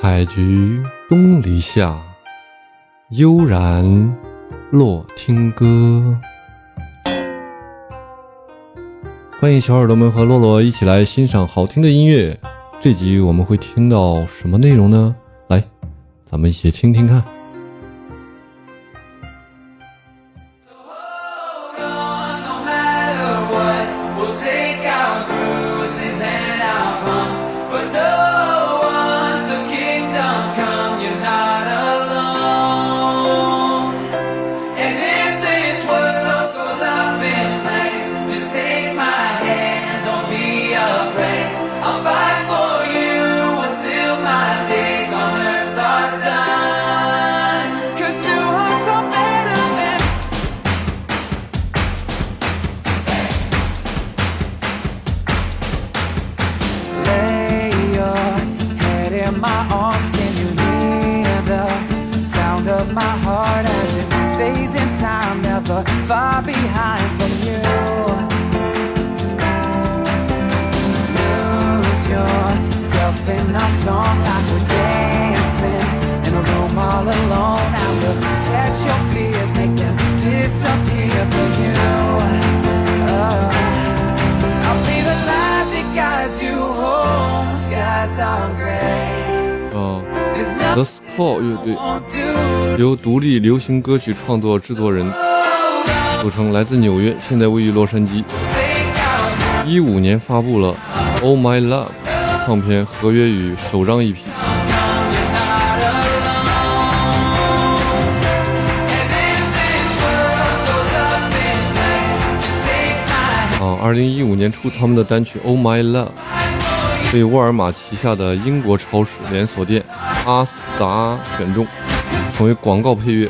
采菊东篱下，悠然落听歌。欢迎小耳朵们和洛洛一起来欣赏好听的音乐。这集我们会听到什么内容呢？来，咱们一起听听看。never far behind from you? Lose yourself in our song like we're dancing in a room all alone. I will catch your fears, make them disappear for you. Oh. I'll be the light that guides you home. The skies are gray. 嗯，The Score 乐队由独立流行歌曲创作制作人 组成，来自纽约，现在位于洛杉矶。一五年发布了《Oh My Love》唱片，合约与首张 EP。啊，二零一五年初他们的单曲《Oh My Love》。被沃尔玛旗下的英国超市连锁店阿斯达选中，成为广告配乐。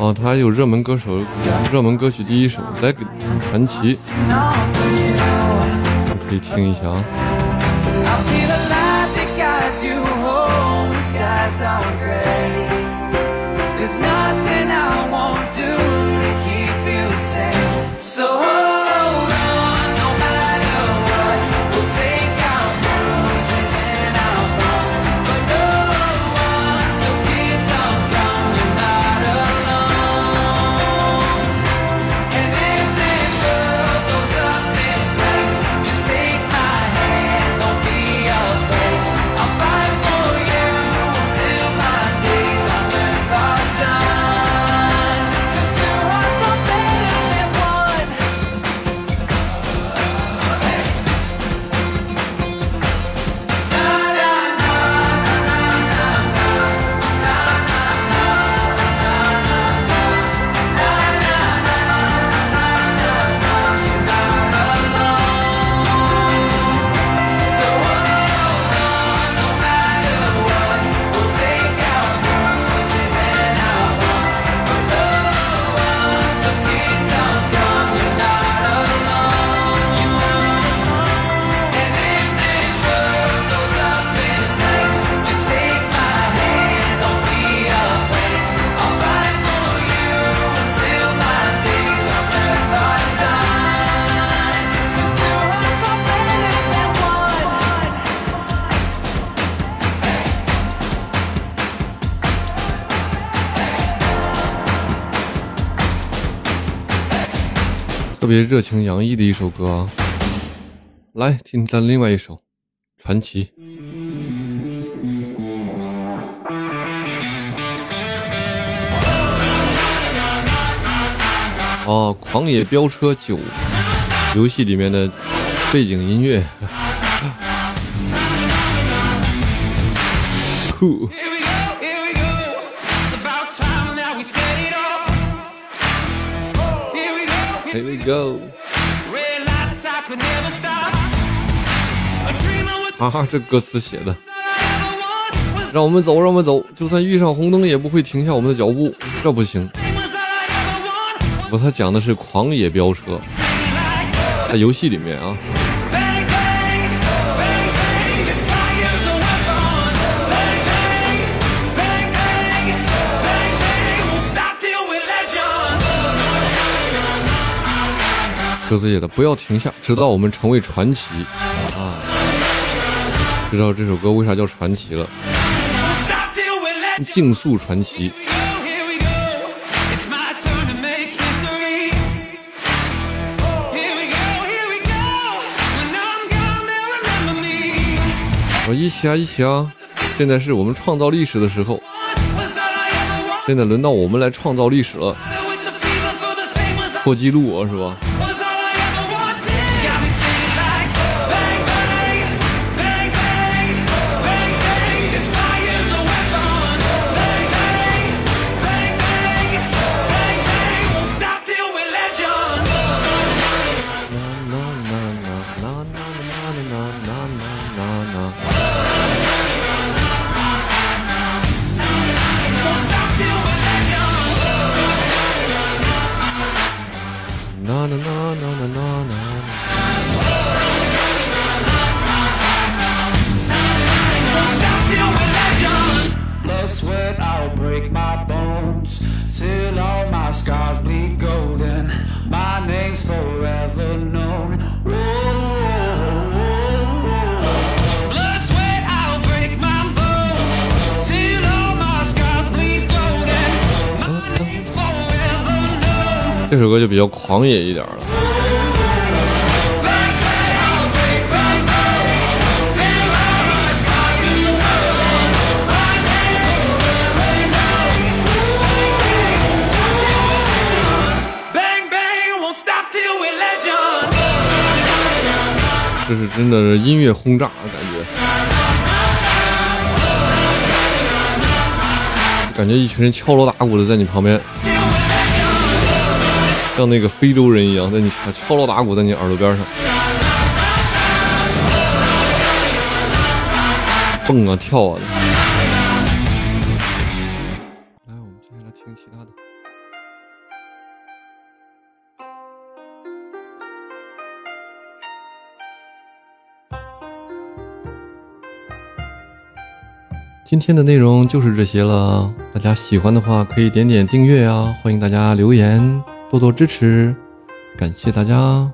啊，他还有热门歌手、热门歌曲第一首《Leg 传奇》，可以听一下啊。skies are gray. There's nothing I won't do. 特别热情洋溢的一首歌啊！来听他另外一首《传奇》哦，《狂野飙车九》游戏里面的背景音乐，酷。Here we go。哈哈，这歌词写的，让我们走，让我们走，就算遇上红灯也不会停下我们的脚步，这不行。不，他讲的是狂野飙车，在游戏里面啊。鸽子写的，不要停下，直到我们成为传奇啊！知道这首歌为啥叫传奇了？竞速传奇。我一起啊，一起啊！现在是我们创造历史的时候，现在轮到我们来创造历史了，破纪录啊，是吧？Na na na na na na na. Blood, sweat, I'll break my bones till all my scars bleed golden. My name's forever known. 这首歌就比较狂野一点了。这是真的是音乐轰炸啊，感觉。感觉一群人敲锣打鼓的在你旁边。像那个非洲人一样，在你敲锣打鼓在你耳朵边上，蹦啊跳啊的。来，我们接下来听其他的。今天的内容就是这些了，大家喜欢的话可以点点订阅啊，欢迎大家留言，多多支持，感谢大家。